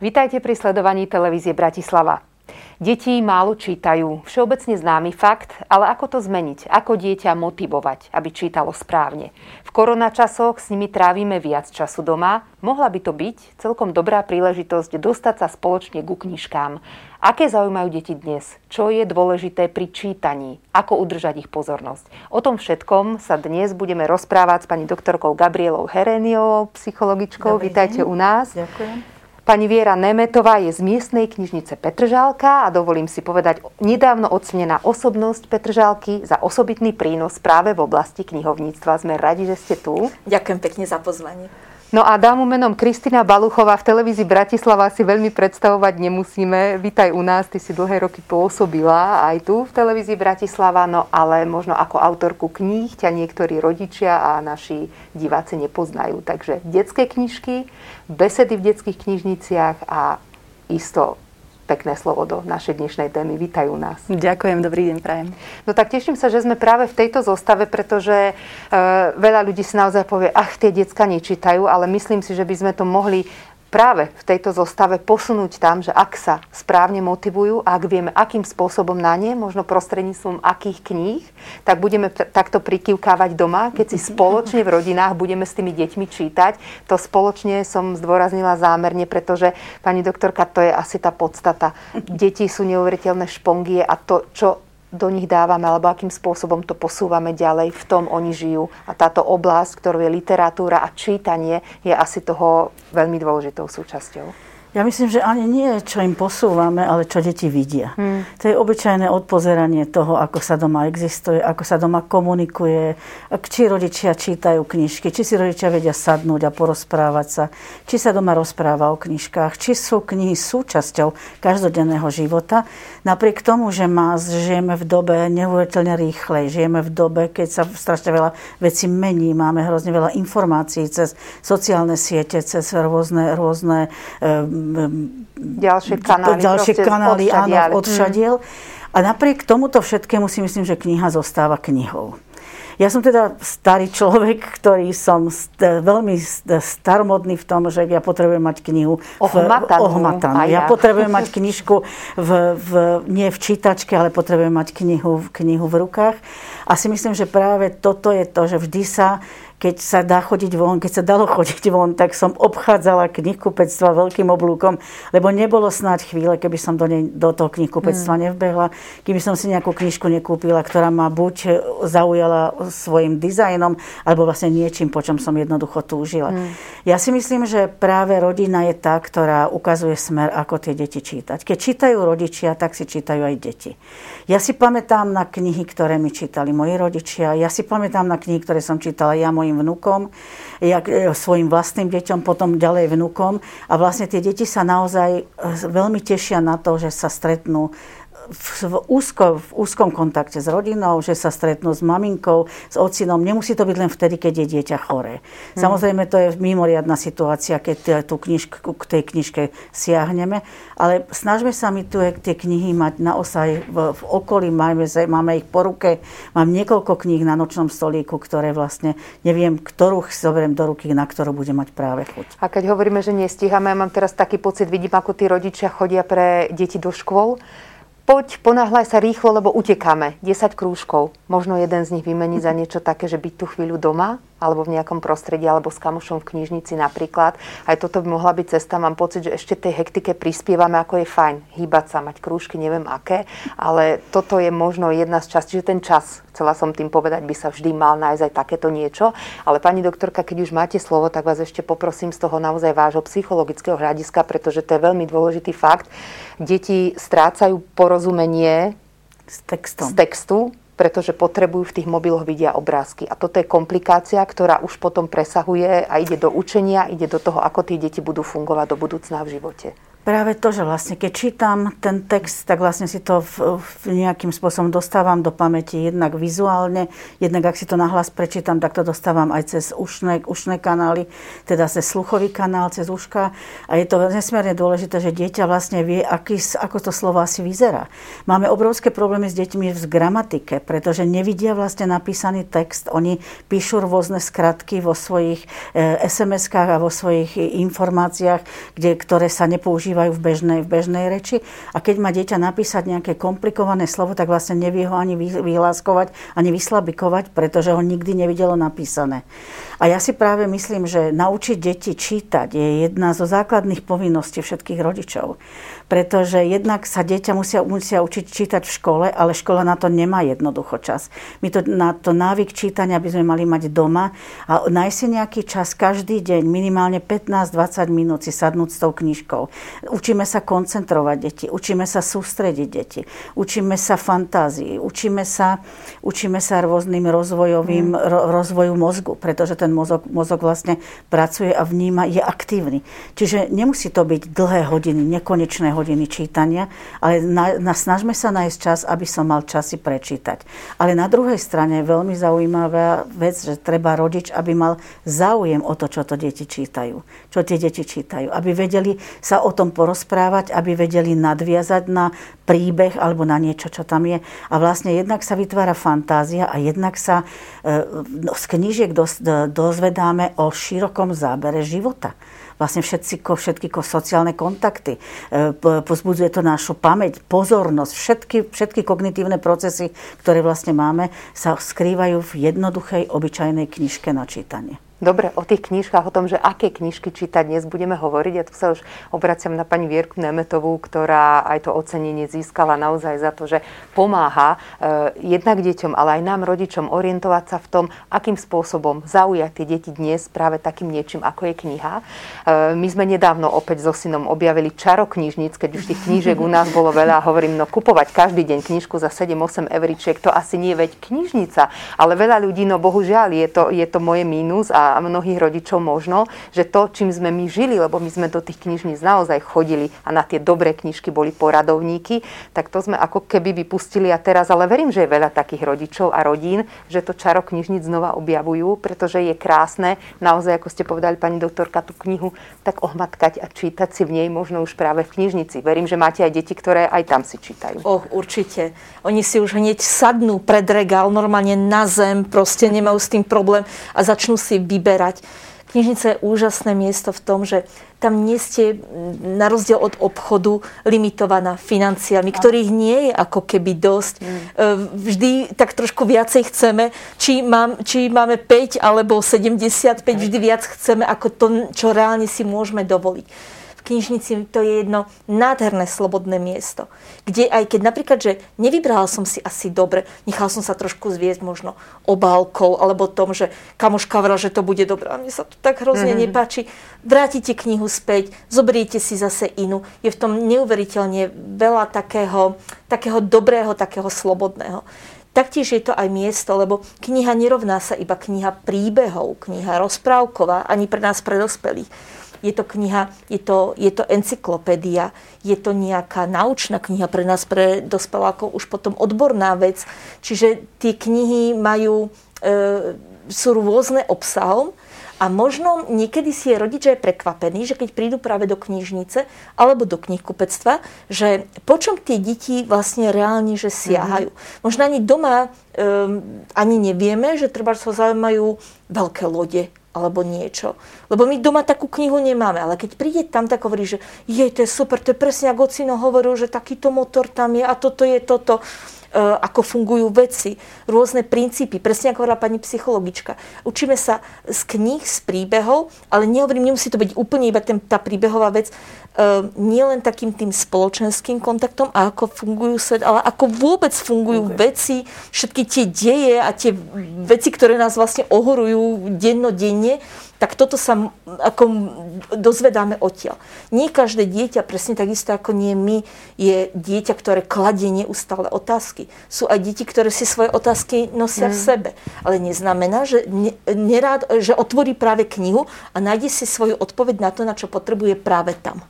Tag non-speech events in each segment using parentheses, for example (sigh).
Vítajte pri sledovaní televízie Bratislava. Deti málo čítajú. Všeobecne známy fakt, ale ako to zmeniť? Ako dieťa motivovať, aby čítalo správne? V koronačasoch s nimi trávime viac času doma. Mohla by to byť celkom dobrá príležitosť dostať sa spoločne ku knižkám. Aké zaujímajú deti dnes? Čo je dôležité pri čítaní? Ako udržať ich pozornosť? O tom všetkom sa dnes budeme rozprávať s pani doktorkou Gabrielou Hereniovou, psychologičkou. Dobrý Vítajte deň. u nás. Ďakujem. Pani Viera Nemetová je z miestnej knižnice Petržálka a dovolím si povedať nedávno ocenená osobnosť Petržálky za osobitný prínos práve v oblasti knihovníctva. Sme radi, že ste tu. Ďakujem pekne za pozvanie. No a dámu menom Kristina Baluchová v televízii Bratislava si veľmi predstavovať nemusíme. Vítaj u nás, ty si dlhé roky pôsobila aj tu v televízii Bratislava, no ale možno ako autorku kníh ťa niektorí rodičia a naši diváci nepoznajú. Takže detské knižky, besedy v detských knižniciach a isto pekné slovo do našej dnešnej témy. Vítajú nás. Ďakujem, dobrý deň, prajem. No tak teším sa, že sme práve v tejto zostave, pretože e, veľa ľudí si naozaj povie, ach, tie decka nečítajú, ale myslím si, že by sme to mohli práve v tejto zostave posunúť tam, že ak sa správne motivujú a ak vieme, akým spôsobom na ne, možno prostredníctvom akých kníh, tak budeme takto prikývkávať doma, keď si spoločne v rodinách budeme s tými deťmi čítať. To spoločne som zdôraznila zámerne, pretože pani doktorka, to je asi tá podstata. Deti sú neuveriteľné špongie a to, čo do nich dávame, alebo akým spôsobom to posúvame ďalej, v tom oni žijú. A táto oblasť, ktorú je literatúra a čítanie, je asi toho veľmi dôležitou súčasťou. Ja myslím, že ani nie, čo im posúvame, ale čo deti vidia. Hmm. To je obyčajné odpozeranie toho, ako sa doma existuje, ako sa doma komunikuje, či rodičia čítajú knižky, či si rodičia vedia sadnúť a porozprávať sa, či sa doma rozpráva o knižkách, či sú knihy súčasťou každodenného života. Napriek tomu, že nás žijeme v dobe neuveriteľne rýchlej, žijeme v dobe, keď sa strašne veľa vecí mení, máme hrozne veľa informácií cez sociálne siete, cez rôzne, rôzne e, ďalšie kanály, ďalšie kanály áno, odšadiel. Hmm. A napriek tomuto všetkému si myslím, že kniha zostáva knihou. Ja som teda starý človek, ktorý som veľmi staromodný v tom, že ja potrebujem mať knihu ohmatanú. ohmatanú. Ja. ja potrebujem mať knižku v, v, nie v čítačke, ale potrebujem mať knihu, knihu v rukách. A si myslím, že práve toto je to, že vždy sa keď sa dá chodiť von, keď sa dalo (laughs) chodiť von, tak som obchádzala knihkupectva veľkým oblúkom, lebo nebolo snáď chvíle, keby som do, nej, do toho knihkupectva mm. nevbehla, keby som si nejakú knižku nekúpila, ktorá ma buď zaujala svojim dizajnom, alebo vlastne niečím, po čom som jednoducho túžila. Mm. Ja si myslím, že práve rodina je tá, ktorá ukazuje smer, ako tie deti čítať. Keď čítajú rodičia, tak si čítajú aj deti. Ja si pamätám na knihy, ktoré mi čítali moji rodičia, ja si pamätám na knihy, ktoré som čítala ja mojim vnukom, jak, e, svojim vlastným deťom, potom ďalej vnukom. A vlastne tie deti sa naozaj e, veľmi tešia na to, že sa stretnú v, úzko, v úzkom kontakte s rodinou, že sa stretnú s maminkou, s ocinom. Nemusí to byť len vtedy, keď je dieťa choré. Hmm. Samozrejme, to je mimoriadná situácia, keď tú knižku, k tej knižke siahneme, ale snažme sa mi tu tie knihy mať naozaj v, v okolí, máme, máme ich po ruke, mám niekoľko kníh na nočnom stolíku, ktoré vlastne neviem, ktorú zoberiem do ruky, na ktorú budem mať práve chuť. A keď hovoríme, že nestíhame, ja mám teraz taký pocit, vidím, ako tí rodičia chodia pre deti do škôl poď, ponáhľaj sa rýchlo, lebo utekáme. 10 krúžkov. Možno jeden z nich vymeniť za niečo také, že byť tú chvíľu doma alebo v nejakom prostredí, alebo s kamošom v knižnici napríklad. Aj toto by mohla byť cesta. Mám pocit, že ešte tej hektike prispievame, ako je fajn hýbať sa, mať krúžky, neviem aké, ale toto je možno jedna z častí, že ten čas, chcela som tým povedať, by sa vždy mal nájsť aj takéto niečo. Ale pani doktorka, keď už máte slovo, tak vás ešte poprosím z toho naozaj vášho psychologického hľadiska, pretože to je veľmi dôležitý fakt. Deti strácajú porozumenie s textom. z textu pretože potrebujú v tých mobiloch vidia obrázky. A toto je komplikácia, ktorá už potom presahuje a ide do učenia, ide do toho, ako tí deti budú fungovať do budúcna v živote. Práve to, že vlastne keď čítam ten text, tak vlastne si to v, v nejakým spôsobom dostávam do pamäti jednak vizuálne, jednak ak si to nahlas prečítam, tak to dostávam aj cez ušné, ušné kanály, teda cez sluchový kanál, cez uška. A je to nesmierne dôležité, že dieťa vlastne vie, aký, ako to slovo asi vyzerá. Máme obrovské problémy s deťmi v gramatike, pretože nevidia vlastne napísaný text. Oni píšu rôzne skratky vo svojich e, SMS-kách a vo svojich informáciách, kde, ktoré sa nepoužívajú používajú v bežnej, v bežnej reči. A keď má dieťa napísať nejaké komplikované slovo, tak vlastne nevie ho ani vyhláskovať, ani vyslabikovať, pretože ho nikdy nevidelo napísané. A ja si práve myslím, že naučiť deti čítať je jedna zo základných povinností všetkých rodičov. Pretože jednak sa dieťa musia, musia učiť čítať v škole, ale škola na to nemá jednoducho čas. My to, na to návyk čítania by sme mali mať doma a nájsť si nejaký čas každý deň, minimálne 15-20 minút si sadnúť s tou knižkou. Učíme sa koncentrovať deti, učíme sa sústrediť deti, učíme sa fantázii, učíme sa, učíme sa rôznym rozvojovým, mm. ro, rozvoju mozgu, pretože ten ten mozog, mozog vlastne pracuje a vníma, je aktívny. Čiže nemusí to byť dlhé hodiny, nekonečné hodiny čítania, ale na, na, snažme sa nájsť čas, aby som mal časy prečítať. Ale na druhej strane je veľmi zaujímavá vec, že treba rodič, aby mal záujem o to, čo to deti čítajú. Čo tie deti čítajú. Aby vedeli sa o tom porozprávať, aby vedeli nadviazať na príbeh alebo na niečo, čo tam je. A vlastne jednak sa vytvára fantázia a jednak sa e, no, z knížiek dos, dozvedáme o širokom zábere života vlastne všetci, všetky sociálne kontakty. E, pozbudzuje to našu pamäť, pozornosť, všetky, všetky kognitívne procesy, ktoré vlastne máme, sa skrývajú v jednoduchej, obyčajnej knižke na čítanie. Dobre, o tých knižkách, o tom, že aké knižky čítať dnes budeme hovoriť. Ja tu sa už obraciam na pani Vierku Nemetovú, ktorá aj to ocenenie získala naozaj za to, že pomáha eh, jednak deťom, ale aj nám rodičom orientovať sa v tom, akým spôsobom zaujať tie deti dnes práve takým niečím, ako je kniha. Eh, my sme nedávno opäť so synom objavili čaro knižnic, keď už tých knížek u nás bolo veľa hovorím, no kupovať každý deň knižku za 7-8 evričiek, to asi nie veď knižnica, ale veľa ľudí, no bohužiaľ, je to, je to moje mínus a a mnohých rodičov možno, že to, čím sme my žili, lebo my sme do tých knižníc naozaj chodili a na tie dobré knižky boli poradovníky, tak to sme ako keby vypustili a teraz, ale verím, že je veľa takých rodičov a rodín, že to čaro knižnic znova objavujú, pretože je krásne naozaj, ako ste povedali, pani doktorka, tú knihu tak ohmatkať a čítať si v nej možno už práve v knižnici. Verím, že máte aj deti, ktoré aj tam si čítajú. Oh, určite. Oni si už hneď sadnú pred regál, normálne na zem, proste nemajú s tým problém a začnú si vy vyberať. Knižnica je úžasné miesto v tom, že tam nie ste na rozdiel od obchodu limitovaná financiami, ktorých nie je ako keby dosť. Mm. E, vždy tak trošku viacej chceme, či, mám, či máme 5 alebo 75, vždy viac chceme ako to, čo reálne si môžeme dovoliť knižnici to je jedno nádherné slobodné miesto, kde aj keď napríklad, že nevybral som si asi dobre, nechal som sa trošku zviesť možno obálkou alebo tom, že kamoška vrala, že to bude dobré a mne sa to tak hrozne mm-hmm. nepáči, vrátite knihu späť, zoberiete si zase inú. Je v tom neuveriteľne veľa takého, takého dobrého, takého slobodného. Taktiež je to aj miesto, lebo kniha nerovná sa iba kniha príbehov, kniha rozprávková, ani pre nás, pre dospelých je to kniha, je to, je to encyklopédia, je to nejaká naučná kniha pre nás, pre dospelákov, už potom odborná vec. Čiže tie knihy majú, e, sú rôzne obsahom, a možno niekedy si je rodič aj prekvapený, že keď prídu práve do knižnice alebo do knihkupectva, že po čom tie deti vlastne reálne že siahajú. Mm-hmm. Možno ani doma um, ani nevieme, že treba sa zaujímajú veľké lode alebo niečo. Lebo my doma takú knihu nemáme, ale keď príde tam, tak hovorí, že je, to je super, to je presne ako Ocino hovoril, že takýto motor tam je a toto je toto. E, ako fungujú veci, rôzne princípy, presne ako hovorila pani psychologička. Učíme sa z kníh, z príbehov, ale nehovorím, nemusí to byť úplne iba ten, tá príbehová vec, uh, nie len takým tým spoločenským kontaktom a ako fungujú svet, ale ako vôbec fungujú okay. veci, všetky tie deje a tie veci, ktoré nás vlastne ohorujú dennodenne, tak toto sa ako dozvedáme odtiaľ. Nie každé dieťa, presne takisto ako nie my, je dieťa, ktoré kladie neustále otázky. Sú aj deti, ktoré si svoje otázky nosia mm. v sebe. Ale neznamená, že, ne, nerád, že otvorí práve knihu a nájde si svoju odpoveď na to, na čo potrebuje práve tam.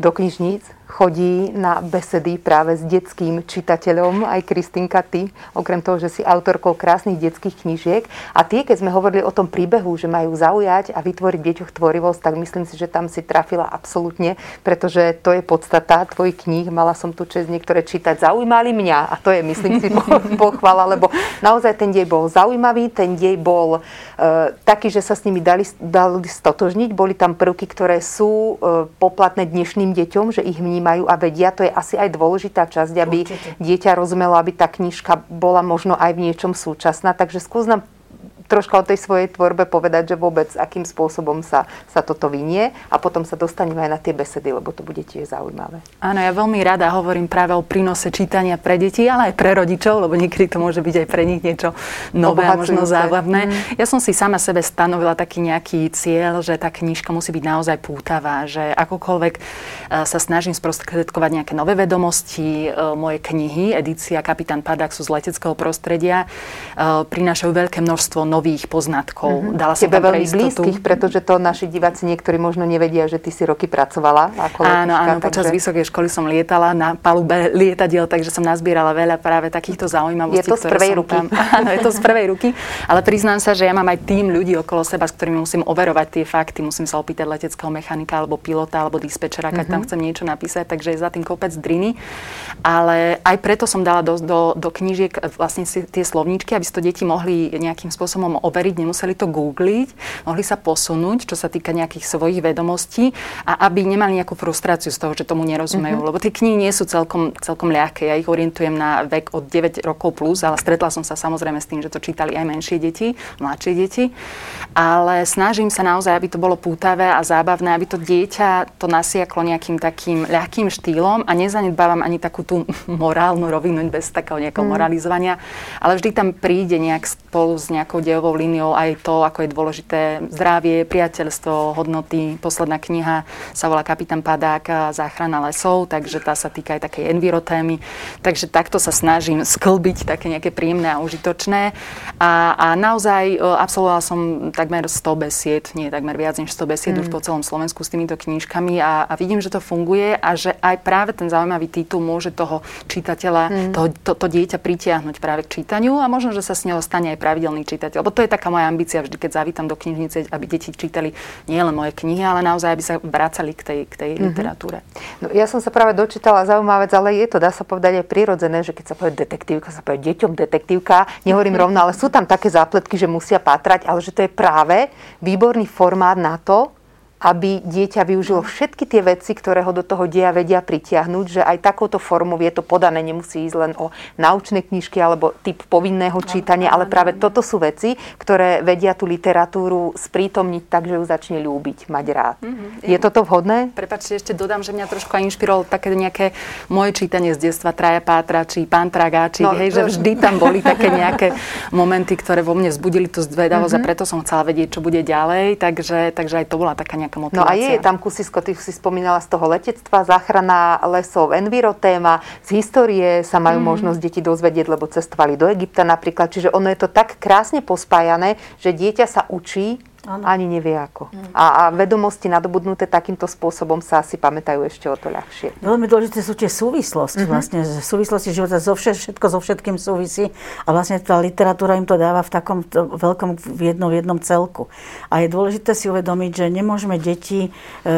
do knižníc, chodí na besedy práve s detským čitateľom, aj Kristinka, ty, okrem toho, že si autorkou krásnych detských knížiek. A tie, keď sme hovorili o tom príbehu, že majú zaujať a vytvoriť deťoch tvorivosť, tak myslím si, že tam si trafila absolútne, pretože to je podstata tvojich kníh. Mala som tu čest niektoré čítať. Zaujímali mňa a to je, myslím si, (laughs) pochvala, lebo naozaj ten dej bol zaujímavý, ten dej bol e, taký, že sa s nimi dali, dali stotožniť. Boli tam prvky, ktoré sú e, poplatné dnešným deťom, že ich vnímajú vnímajú a vedia. To je asi aj dôležitá časť, aby Určite. dieťa rozumelo, aby tá knižka bola možno aj v niečom súčasná. Takže skús nám troška o tej svojej tvorbe povedať, že vôbec akým spôsobom sa, sa toto vynie a potom sa dostaneme aj na tie besedy, lebo to bude tiež zaujímavé. Áno, ja veľmi rada hovorím práve o prínose čítania pre deti, ale aj pre rodičov, lebo niekedy to môže byť aj pre nich niečo nové a možno zábavné. Mm. Ja som si sama sebe stanovila taký nejaký cieľ, že tá knižka musí byť naozaj pútavá, že akokoľvek e, sa snažím sprostredkovať nejaké nové vedomosti, e, moje knihy, edícia Kapitán Padák sú z leteckého prostredia, e, prinášajú veľké množstvo nových poznatkov. Mm-hmm. Dala som Tebe veľmi blízkych, pretože to naši diváci niektorí možno nevedia, že ty si roky pracovala ako Áno, áno, takže... počas vysokej školy som lietala na palube lietadiel, takže som nazbierala veľa práve takýchto zaujímavostí. Je to z prvej ruky. Tam, (laughs) áno, je to z prvej ruky, ale priznám sa, že ja mám aj tým ľudí okolo seba, s ktorými musím overovať tie fakty, musím sa opýtať leteckého mechanika alebo pilota alebo dispečera, keď mm-hmm. tam chcem niečo napísať, takže je za tým kopec driny. Ale aj preto som dala do, do, do knížiek vlastne tie slovníčky, aby si to deti mohli nejakým spôsobom spôsobom overiť, nemuseli to googliť, mohli sa posunúť, čo sa týka nejakých svojich vedomostí a aby nemali nejakú frustráciu z toho, že tomu nerozumejú. Mm-hmm. Lebo tie knihy nie sú celkom, celkom ľahké. Ja ich orientujem na vek od 9 rokov plus, ale stretla som sa samozrejme s tým, že to čítali aj menšie deti, mladšie deti. Ale snažím sa naozaj, aby to bolo pútavé a zábavné, aby to dieťa to nasiaklo nejakým takým ľahkým štýlom a nezanedbávam ani takú tú (laughs) morálnu rovinu bez takého nejakého mm. moralizovania, ale vždy tam príde nejak spolu s nejakou dejovou líniou aj to, ako je dôležité zdravie, priateľstvo, hodnoty. Posledná kniha sa volá Kapitán Padák záchrana lesov, takže tá sa týka aj takej envirotémy. Takže takto sa snažím sklbiť také nejaké príjemné a užitočné. A, a naozaj e, absolvovala som takmer 100 besied, nie takmer viac než 100 besied mm. už po celom Slovensku s týmito knížkami a, a vidím, že to funguje a že aj práve ten zaujímavý titul môže toho čitateľa, mm. toho, to, to dieťa pritiahnuť práve k čítaniu a možno, že sa s neho stane aj pravidelný čitateľ lebo to je taká moja ambícia vždy, keď zavítam do knižnice, aby deti čítali nielen moje knihy, ale naozaj, aby sa vracali k tej, k tej mm-hmm. literatúre. No, ja som sa práve dočítala zaujímavá vec, ale je to, dá sa povedať, aj prirodzené, že keď sa povie detektívka, sa povie deťom detektívka, nehovorím rovno, ale sú tam také zápletky, že musia pátrať, ale že to je práve výborný formát na to, aby dieťa využilo všetky tie veci, ktoré ho do toho dia vedia pritiahnuť, že aj takouto formou je to podané, nemusí ísť len o naučné knižky alebo typ povinného čítania, ale práve toto sú veci, ktoré vedia tú literatúru sprítomniť tak, že ju začne ľúbiť, mať rád. Mm-hmm. Je toto vhodné? Prepačte, ešte dodám, že mňa trošku aj inšpirovalo také nejaké moje čítanie z detstva Traja Pátra, či Pán Tragáčik, no, hej, že vždy tam boli také nejaké momenty, ktoré vo mne vzbudili tú zdvedavosť mm-hmm. a preto som chcela vedieť, čo bude ďalej, takže, takže aj to bola taká nejaká motivácia. No a je, je tam kusisko, ty si spomínala z toho letectva, záchrana lesov, envirotéma, z histórie sa majú mm. možnosť deti dozvedieť, lebo cestovali do Egypta napríklad. Čiže ono je to tak krásne pospájané, že dieťa sa učí Ano. Ani nevie ako. Mm. A, a vedomosti nadobudnuté takýmto spôsobom sa asi pamätajú ešte o to ľahšie. Veľmi dôležité sú tie súvislosti. Mm-hmm. Vlastne, súvislosti života, zo vše, všetko so všetkým súvisí a vlastne tá literatúra im to dáva v takom veľkom, v jednom, v jednom celku. A je dôležité si uvedomiť, že nemôžeme deti e,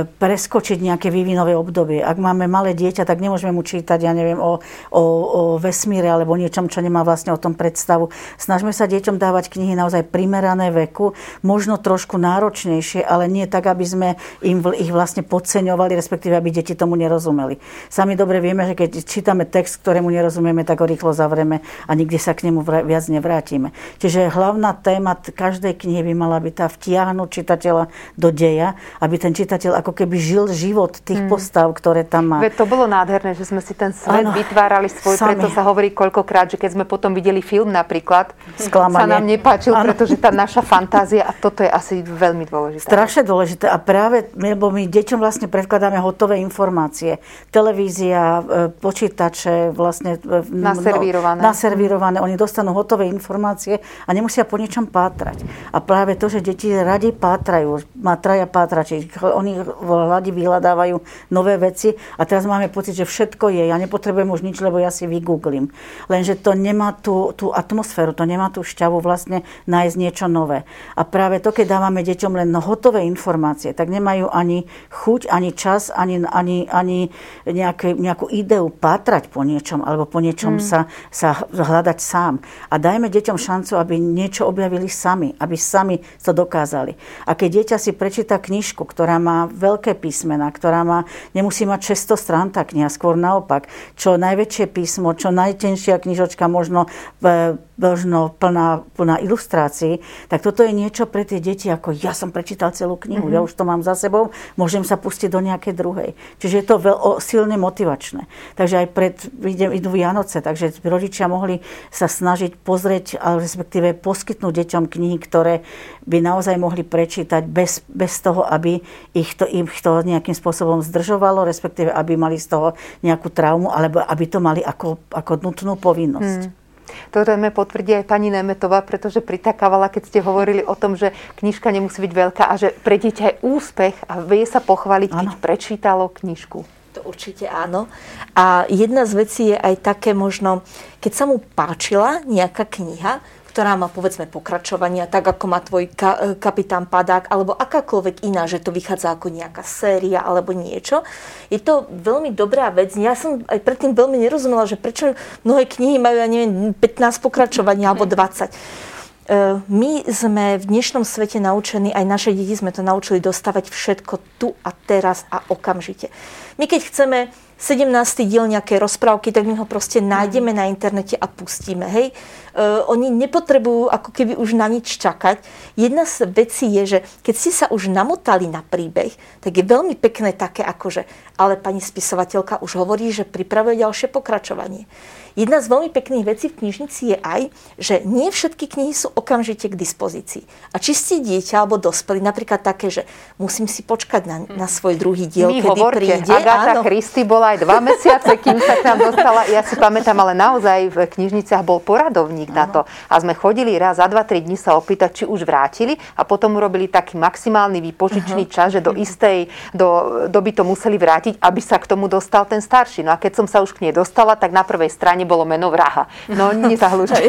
preskočiť nejaké vývinové obdobie. Ak máme malé dieťa, tak nemôžeme mu čítať, ja neviem, o, o, o vesmíre alebo niečom, čo nemá vlastne o tom predstavu. Snažme sa deťom dávať knihy naozaj primerané veku, možno trošku trošku náročnejšie, ale nie tak, aby sme im ich vlastne podceňovali, respektíve aby deti tomu nerozumeli. Sami dobre vieme, že keď čítame text, ktorému nerozumieme, tak ho rýchlo zavrieme a nikdy sa k nemu viac nevrátime. Čiže hlavná téma každej knihy by mala byť tá vtiahnuť čitateľa do deja, aby ten čitateľ ako keby žil život tých hmm. postav, ktoré tam má. Veď to bolo nádherné, že sme si ten svet ano, vytvárali svoj, sami. preto sa hovorí koľkokrát, že keď sme potom videli film napríklad, Sklamanie. sa nám nepáčil, ano. pretože tá naša fantázia, a toto je asi veľmi dôležité. Strašne dôležité. A práve, lebo my deťom vlastne predkladáme hotové informácie. Televízia, e, počítače, vlastne... E, naservírované. No, naservírované. Oni dostanú hotové informácie a nemusia po ničom pátrať. A práve to, že deti radi pátrajú, má traja pátrači, oni radi vyhľadávajú nové veci a teraz máme pocit, že všetko je. Ja nepotrebujem už nič, lebo ja si vygooglím. Lenže to nemá tú, tú atmosféru, to nemá tú šťavu vlastne nájsť niečo nové. A práve to, keď dávame deťom len hotové informácie, tak nemajú ani chuť, ani čas, ani, ani, ani nejaké, nejakú ideu pátrať po niečom alebo po niečom mm. sa, sa hľadať sám. A dajme deťom šancu, aby niečo objavili sami, aby sami to dokázali. A keď dieťa si prečíta knižku, ktorá má veľké písmena, ktorá má, nemusí mať 600 strán tá kniha, skôr naopak, čo najväčšie písmo, čo najtenšia knižočka, možno, e, možno plná, plná ilustrácií, tak toto je niečo pre tie deti, ako ja som prečítal celú knihu, mm-hmm. ja už to mám za sebou, môžem sa pustiť do nejakej druhej. Čiže je to veľ, o, silne motivačné. Takže aj pred, idem, idú Vianoce, takže rodičia mohli sa snažiť pozrieť, ale respektíve poskytnúť deťom knihy, ktoré by naozaj mohli prečítať bez, bez toho, aby ich to, ich to nejakým spôsobom zdržovalo, respektíve aby mali z toho nejakú traumu, alebo aby to mali ako, ako nutnú povinnosť. Hmm. To mi potvrdí aj pani Nemetová, pretože pritakávala, keď ste hovorili o tom, že knižka nemusí byť veľká a že pre dieťa je úspech a vie sa pochváliť, keď ano. prečítalo knižku. To určite áno. A jedna z vecí je aj také možno, keď sa mu páčila nejaká kniha, ktorá má povedzme pokračovania, tak ako má tvoj ka- e, kapitán Padák, alebo akákoľvek iná, že to vychádza ako nejaká séria alebo niečo. Je to veľmi dobrá vec. Ja som aj predtým veľmi nerozumela, že prečo mnohé knihy majú, ja neviem, 15 pokračovaní alebo 20. E, my sme v dnešnom svete naučení, aj naše deti sme to naučili dostávať všetko tu a teraz a okamžite. My keď chceme 17. diel nejakej rozprávky, tak my ho proste nájdeme na internete a pustíme. Hej? Uh, oni nepotrebujú ako keby už na nič čakať. Jedna z vecí je, že keď si sa už namotali na príbeh, tak je veľmi pekné také akože, ale pani spisovateľka už hovorí, že pripravuje ďalšie pokračovanie. Jedna z veľmi pekných vecí v knižnici je aj, že nie všetky knihy sú okamžite k dispozícii. A či ste dieťa alebo dospelý, napríklad také, že musím si počkať na, na svoj druhý diel, My kedy hovorte, príde. Agáta Christy bola aj dva mesiace, kým sa k nám dostala. Ja si pamätám, ale naozaj v knižniciach bol poradovník áno. na to. A sme chodili raz za 2-3 dní sa opýtať, či už vrátili a potom urobili taký maximálny výpožičný uh-huh. čas, že do istej do, doby to museli vrátiť, aby sa k tomu dostal ten starší. No a keď som sa už k nej dostala, tak na prvej strane strane bolo meno vraha. No, (laughs) nezahľúčaj.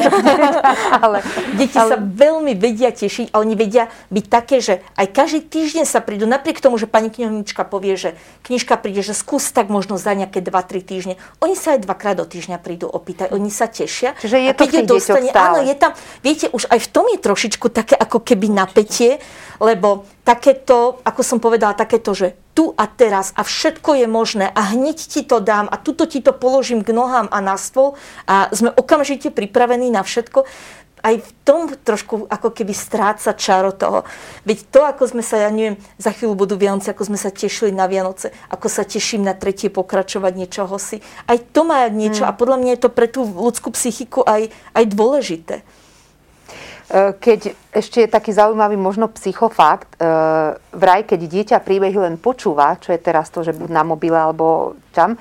(laughs) ale, Deti ale... sa veľmi vedia tešiť a oni vedia byť také, že aj každý týždeň sa prídu, napriek tomu, že pani knihovnička povie, že knižka príde, že skús tak možno za nejaké 2-3 týždne. Oni sa aj dvakrát do týždňa prídu opýtať, oni sa tešia. Čiže je a keď to je dostane, áno, je tam, viete, už aj v tom je trošičku také ako keby napätie, lebo takéto, ako som povedala, takéto, že tu a teraz a všetko je možné a hneď ti to dám a tuto ti to položím k nohám a na stôl a sme okamžite pripravení na všetko, aj v tom trošku ako keby stráca čaro toho. Veď to, ako sme sa, ja neviem, za chvíľu budú Vianoce, ako sme sa tešili na Vianoce, ako sa teším na tretie pokračovať niečoho si, aj to má niečo hmm. a podľa mňa je to pre tú ľudskú psychiku aj, aj dôležité. E, keď ešte je taký zaujímavý možno psychofakt, e, vraj, keď dieťa príbehy len počúva, čo je teraz to, že buď na mobile alebo tam, e,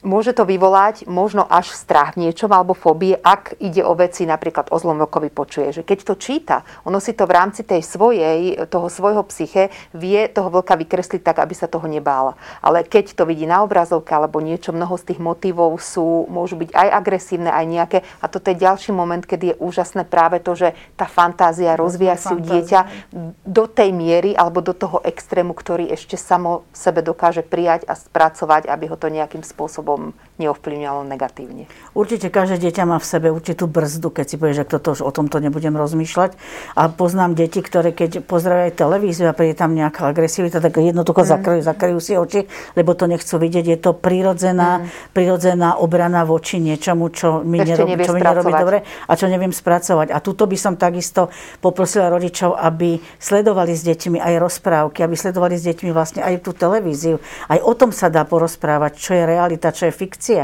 môže to vyvolať možno až strach v niečom alebo fóbie, ak ide o veci napríklad o zlomrokovi počuje. Že keď to číta, ono si to v rámci tej svojej, toho svojho psyche vie toho vlka vykresliť tak, aby sa toho nebála. Ale keď to vidí na obrazovke alebo niečo, mnoho z tých motivov sú, môžu byť aj agresívne, aj nejaké. A toto je ďalší moment, kedy je úžasné práve to, že tá fantázia rozvíja si u dieťa do tej miery alebo do toho extrému, ktorý ešte samo sebe dokáže prijať a spracovať, aby ho to nejakým spôsobom spôsobom neovplyvňalo negatívne. Určite každé dieťa má v sebe určitú brzdu, keď si povie, že toto, o tomto nebudem rozmýšľať. A poznám deti, ktoré keď pozerajú televíziu a príde tam nejaká agresivita, tak jednoducho mm. zakryjú, zakryjú si oči, lebo to nechcú vidieť. Je to prirodzená, mm. prirodzená obrana voči niečomu, čo mi, nerobí, čo mi nerobí dobre a čo neviem spracovať. A tuto by som takisto poprosila rodičov, aby sledovali s deťmi aj rozprávky, aby sledovali s deťmi vlastne aj tú televíziu. Aj o tom sa dá porozprávať, čo je realita, čo je fikcia.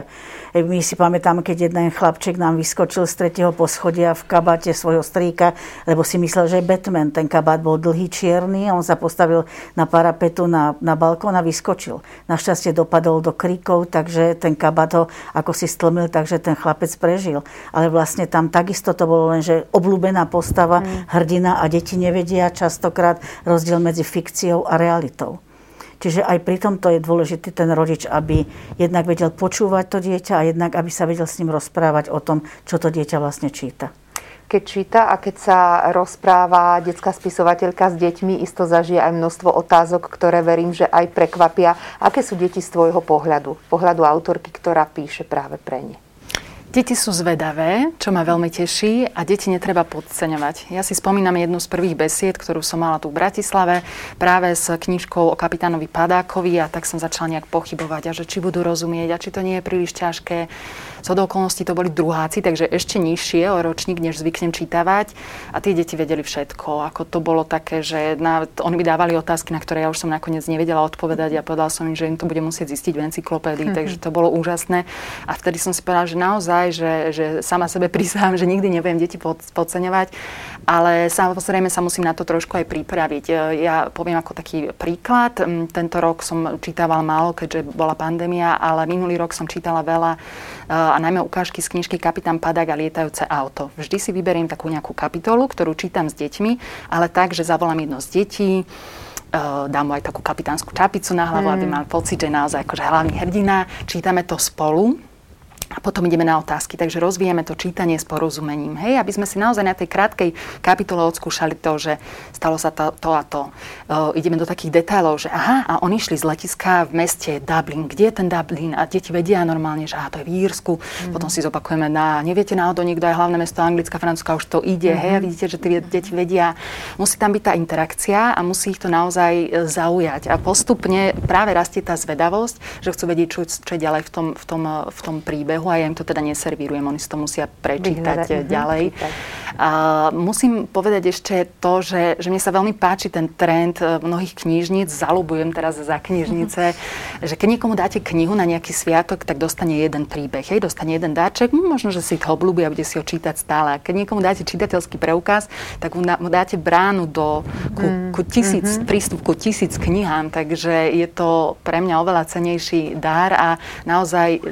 E, my si pamätáme, keď jeden chlapček nám vyskočil z tretieho poschodia v kabáte svojho strýka, lebo si myslel, že je Batman. Ten kabát bol dlhý, čierny a on sa postavil na parapetu na, na balkón a vyskočil. Našťastie dopadol do kríkov, takže ten kabát ho ako si stlmil, takže ten chlapec prežil. Ale vlastne tam takisto to bolo len, že obľúbená postava, mm. hrdina a deti nevedia častokrát rozdiel medzi fikciou a realitou. Čiže aj pri tomto je dôležitý ten rodič, aby jednak vedel počúvať to dieťa a jednak aby sa vedel s ním rozprávať o tom, čo to dieťa vlastne číta keď číta a keď sa rozpráva detská spisovateľka s deťmi, isto zažije aj množstvo otázok, ktoré verím, že aj prekvapia. Aké sú deti z tvojho pohľadu? Pohľadu autorky, ktorá píše práve pre ne. Deti sú zvedavé, čo ma veľmi teší a deti netreba podceňovať. Ja si spomínam jednu z prvých besied, ktorú som mala tu v Bratislave, práve s knižkou o kapitánovi Padákovi a tak som začala nejak pochybovať a že či budú rozumieť a či to nie je príliš ťažké. Co do okolností to boli druháci, takže ešte nižšie o ročník, než zvyknem čítavať. A tie deti vedeli všetko. Ako to bolo také, že na, oni by dávali otázky, na ktoré ja už som nakoniec nevedela odpovedať a povedala som im, že im to bude musieť zistiť v encyklopédii. Mm-hmm. Takže to bolo úžasné. A vtedy som si povedala, že naozaj že, že sama sebe (laughs) prisahám, že nikdy nebudem deti pod, podceňovať, ale samozrejme sa musím na to trošku aj pripraviť. Ja poviem ako taký príklad. Mm, tento rok som čítavala málo, keďže bola pandémia, ale minulý rok som čítala veľa e, a najmä ukážky z knižky Kapitán Padak a lietajúce auto. Vždy si vyberiem takú nejakú kapitolu, ktorú čítam s deťmi, ale tak, že zavolám jedno z detí, e, dám mu aj takú kapitánsku čapicu na hlavu, mm. aby mal pocit, že naozaj akože hlavný hrdina. Čítame to spolu a potom ideme na otázky. Takže rozvíjame to čítanie s porozumením. Hej, aby sme si naozaj na tej krátkej kapitole odskúšali to, že stalo sa to, to a to. Uh, ideme do takých detailov, že aha, a oni išli z letiska v meste Dublin. Kde je ten Dublin? A deti vedia normálne, že aha, to je v Írsku. Mm. Potom si zopakujeme na, neviete náhodou niekto aj hlavné mesto Anglická, Francúzska, už to ide. Mm-hmm. Hej, a vidíte, že tie deti vedia. Musí tam byť tá interakcia a musí ich to naozaj e, zaujať. A postupne práve rastie tá zvedavosť, že chcú vedieť, čo, čo je ďalej v tom, v tom, v tom príbehu príbehu a ja im to teda neservírujem, oni si to musia prečítať Vyhľadať. ďalej. A musím povedať ešte to, že, že mne sa veľmi páči ten trend e, mnohých knižníc, zalubujem teraz za knižnice, (laughs) že keď niekomu dáte knihu na nejaký sviatok, tak dostane jeden príbeh, hej, dostane jeden dáček, hm, možno, že si ho obľúbi a bude si ho čítať stále. A keď niekomu dáte čitateľský preukaz, tak mu dáte bránu do, ku, mm, ku tisíc, mm-hmm. prístup ku tisíc knihám, takže je to pre mňa oveľa cenejší dar a naozaj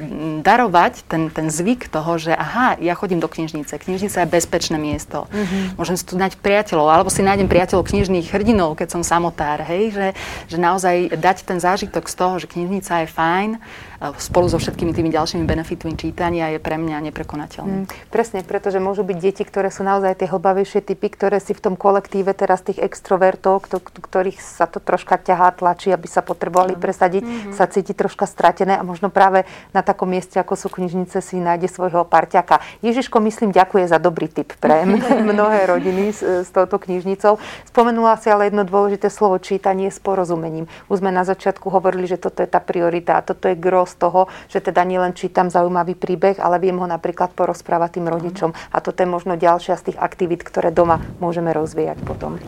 darovať mať ten, ten zvyk toho, že aha, ja chodím do knižnice, knižnica je bezpečné miesto, mm-hmm. môžem si tu nájsť priateľov, alebo si nájdem priateľov knižných hrdinov, keď som samotár, hej, že, že naozaj dať ten zážitok z toho, že knižnica je fajn, spolu so všetkými tými ďalšími benefitmi čítania je pre mňa neprekonateľné. Mm, presne, pretože môžu byť deti, ktoré sú naozaj tie hlbavejšie typy, ktoré si v tom kolektíve teraz tých extrovertov, ktorých sa to troška ťahá, tlačí, aby sa potrebovali presadiť, mm-hmm. sa cíti troška stratené a možno práve na takom mieste, ako sú knižnice, si nájde svojho parťaka. Ježiško, myslím, ďakuje za dobrý tip pre (laughs) mnohé rodiny s, s touto knižnicou. Spomenula si ale jedno dôležité slovo čítanie s porozumením. Už sme na začiatku hovorili, že toto je tá priorita a toto je gros z toho, že teda nielen čítam zaujímavý príbeh, ale viem ho napríklad porozprávať tým rodičom. A toto je možno ďalšia z tých aktivít, ktoré doma môžeme rozvíjať potom.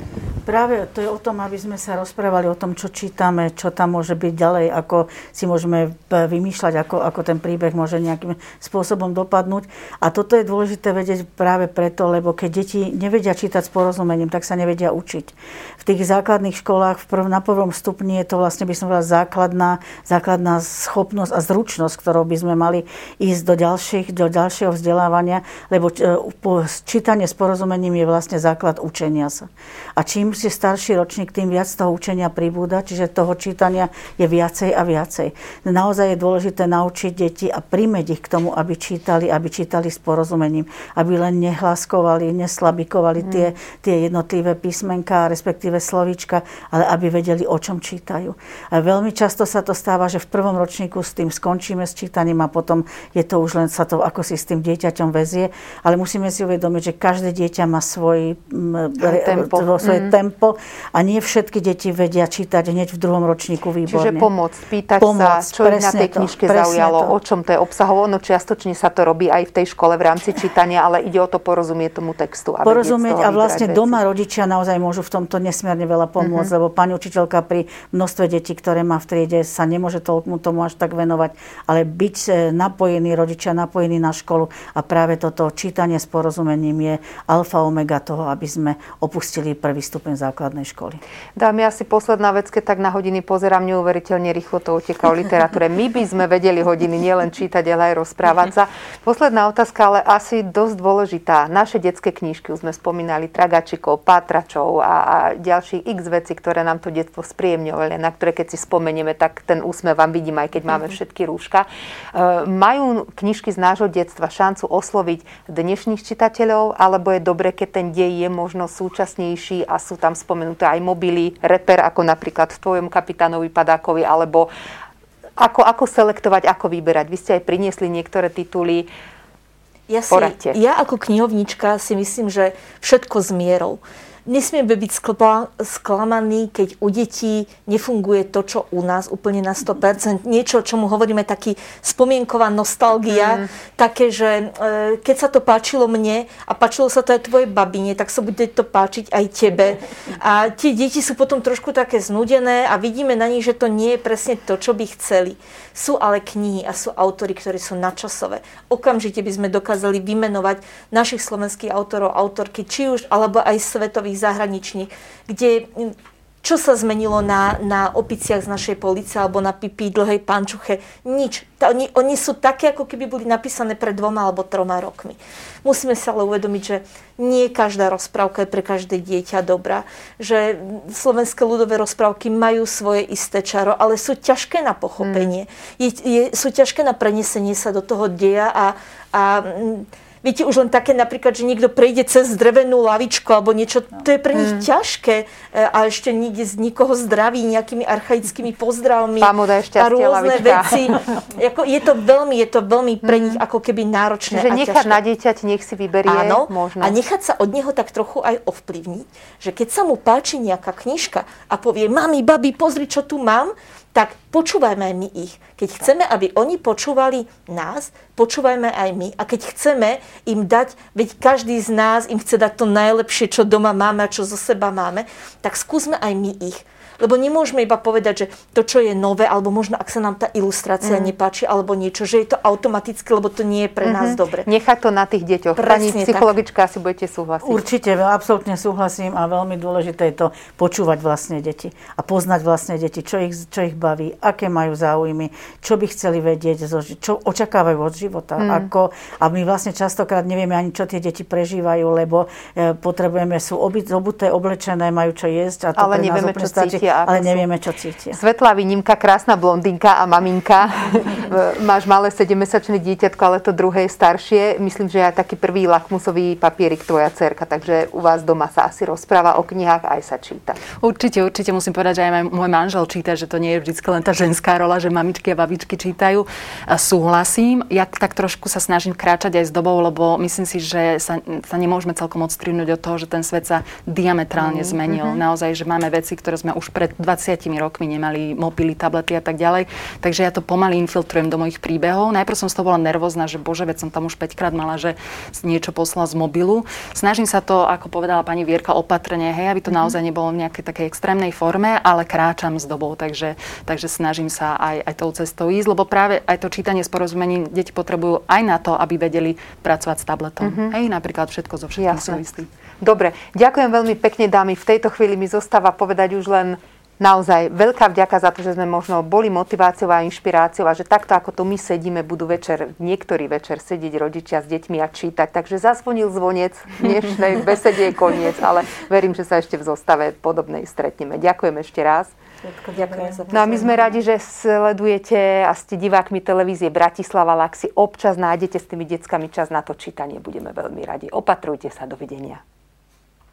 Práve to je o tom, aby sme sa rozprávali o tom, čo čítame, čo tam môže byť ďalej, ako si môžeme vymýšľať, ako, ako ten príbeh môže nejakým spôsobom dopadnúť. A toto je dôležité vedieť práve preto, lebo keď deti nevedia čítať s porozumením, tak sa nevedia učiť. V tých základných školách v prv, na prvom stupni je to vlastne, by som povedala, základná, základná schopnosť a zručnosť, ktorou by sme mali ísť do, ďalších, do ďalšieho vzdelávania, lebo e, čítanie s porozumením je vlastne základ učenia sa. A čím je starší ročník, tým viac toho učenia pribúda, čiže toho čítania je viacej a viacej. Naozaj je dôležité naučiť deti a primeť ich k tomu, aby čítali, aby čítali s porozumením, aby len nehlaskovali, neslabikovali mm. tie, tie jednotlivé písmenka, respektíve slovíčka, ale aby vedeli, o čom čítajú. A veľmi často sa to stáva, že v prvom ročníku tým skončíme s čítaním a potom je to už len sa to ako si s tým dieťaťom vezie. Ale musíme si uvedomiť, že každé dieťa má svoj, tempo. svoje mm. tempo a nie všetky deti vedia čítať hneď v druhom ročníku výborne. Čiže pomoc, pýtať pomoc, sa, čo ich na tej knižke to, zaujalo, to. o čom to je obsahovo. No čiastočne sa to robí aj v tej škole v rámci čítania, ale ide o to porozumieť tomu textu. Aby porozumieť a vlastne doma rodičia naozaj môžu v tomto nesmierne veľa pomôcť, mm-hmm. lebo pani učiteľka pri množstve detí, ktoré má v triede, sa nemôže tomu, tomu až tak venovať, ale byť e, napojený, rodičia napojení na školu a práve toto čítanie s porozumením je alfa omega toho, aby sme opustili prvý stupeň základnej školy. Dámy, asi posledná vec, keď tak na hodiny pozerám, neuveriteľne rýchlo to uteká o literatúre. My by sme vedeli hodiny nielen čítať, ale aj rozprávať sa. Posledná otázka, ale asi dosť dôležitá. Naše detské knížky, už sme spomínali Tragačikov, Pátračov a, a ďalších x veci, ktoré nám to detstvo spríjemňovali, na ktoré keď si spomenieme, tak ten úsmev vám vidím, aj keď máme. Všetky rúška. E, majú knižky z nášho detstva šancu osloviť dnešných čitateľov, alebo je dobre, keď ten dej je možno súčasnejší a sú tam spomenuté aj mobily, reper, ako napríklad v tvojom kapitánovi Padákovi, alebo ako, ako selektovať, ako vyberať. Vy ste aj priniesli niektoré tituly. Ja, si, ja ako knihovnička si myslím, že všetko s mierou nesmieme byť sklamaní, keď u detí nefunguje to, čo u nás úplne na 100%. Niečo, čo mu hovoríme taký spomienková nostalgia, mm. také, že e, keď sa to páčilo mne a páčilo sa to aj tvojej babine, tak sa bude to páčiť aj tebe. A tie deti sú potom trošku také znudené a vidíme na nich, že to nie je presne to, čo by chceli. Sú ale knihy a sú autory, ktorí sú nadčasové. Okamžite by sme dokázali vymenovať našich slovenských autorov, autorky, či už, alebo aj svetových tých zahraničných, kde čo sa zmenilo na, na opiciach z našej police alebo na pipi dlhej pančuche? Nič. Ta, oni, oni sú také, ako keby boli napísané pred dvoma alebo troma rokmi. Musíme sa ale uvedomiť, že nie každá rozprávka je pre každé dieťa dobrá. Že slovenské ľudové rozprávky majú svoje isté čaro, ale sú ťažké na pochopenie. Mm. Je, je, sú ťažké na prenesenie sa do toho deja a, a Viete, už len také napríklad, že niekto prejde cez drevenú lavičku alebo niečo, to je pre nich mm. ťažké e, a ešte nikde z nikoho zdraví nejakými archaickými pozdravmi Pamoda a rôzne lavička. veci. (laughs) Jako, je to veľmi, je to veľmi pre nich mm. ako keby náročné Čiže nechať na dieťať, nech si vyberie. Áno, možno. a nechať sa od neho tak trochu aj ovplyvniť, že keď sa mu páči nejaká knižka a povie, mami, babi, pozri, čo tu mám, tak počúvajme aj my ich. Keď chceme, aby oni počúvali nás, počúvajme aj my. A keď chceme im dať, veď každý z nás im chce dať to najlepšie, čo doma máme a čo zo seba máme, tak skúsme aj my ich. Lebo nemôžeme iba povedať, že to, čo je nové, alebo možno ak sa nám tá ilustrácia mm. nepáči, alebo niečo, že je to automaticky, lebo to nie je pre mm-hmm. nás mhm. dobre. Nechať to na tých deťoch. Presne Pani psychologička, tak. asi budete súhlasiť. Určite, absolútne súhlasím a veľmi dôležité je to počúvať vlastne deti a poznať vlastne deti, čo ich, čo ich baví, aké majú záujmy, čo by chceli vedieť, čo očakávajú od života. Mm. Ako, a my vlastne častokrát nevieme ani, čo tie deti prežívajú, lebo e, potrebujeme, sú obuté, oblečené, majú čo jesť a to Ale nevieme, čo stačí cítia. Ale nevieme, čo cítia. Svetlá výnimka, krásna blondinka a maminka. (laughs) Máš malé 7-mesačné dieťatko, ale to druhé je staršie. Myslím, že aj taký prvý lakmusový papierik tvoja cerka, takže u vás doma sa asi rozpráva o knihách aj sa číta. Určite, určite musím povedať, že aj môj manžel číta, že to nie je vždy len tá ženská rola, že mamičky a babičky čítajú. A súhlasím. Ja tak trošku sa snažím kráčať aj s dobou, lebo myslím si, že sa, sa nemôžeme celkom odstrihnúť od toho, že ten svet sa diametrálne mm, zmenil. Mm-hmm. Naozaj, že máme veci, ktoré sme už pred 20 rokmi nemali mobily, tablety a tak ďalej. Takže ja to pomaly infiltrujem do mojich príbehov. Najprv som z toho bola nervózna, že bože, veď som tam už 5 krát mala, že niečo poslala z mobilu. Snažím sa to, ako povedala pani Vierka, opatrne, hej, aby to mm-hmm. naozaj nebolo v nejakej takej extrémnej forme, ale kráčam s dobou, takže, takže snažím sa aj, aj tou cestou ísť, lebo práve aj to čítanie s porozumením deti potrebujú aj na to, aby vedeli pracovať s tabletom. Mm-hmm. Hej, napríklad všetko zo všetkým súvislí. Dobre, ďakujem veľmi pekne dámy. V tejto chvíli mi zostáva povedať už len naozaj veľká vďaka za to, že sme možno boli motiváciou a inšpiráciou a že takto ako tu my sedíme, budú večer, niektorý večer sedieť rodičia s deťmi a čítať. Takže zasvonil zvonec dnešnej (laughs) besede je koniec, ale verím, že sa ešte v zostave podobnej stretneme. Ďakujem ešte raz. Ďakujem. No a my sme radi, že sledujete a ste divákmi televízie Bratislava, ak si občas nájdete s tými deckami čas na to čítanie, budeme veľmi radi. Opatrujte sa, dovidenia.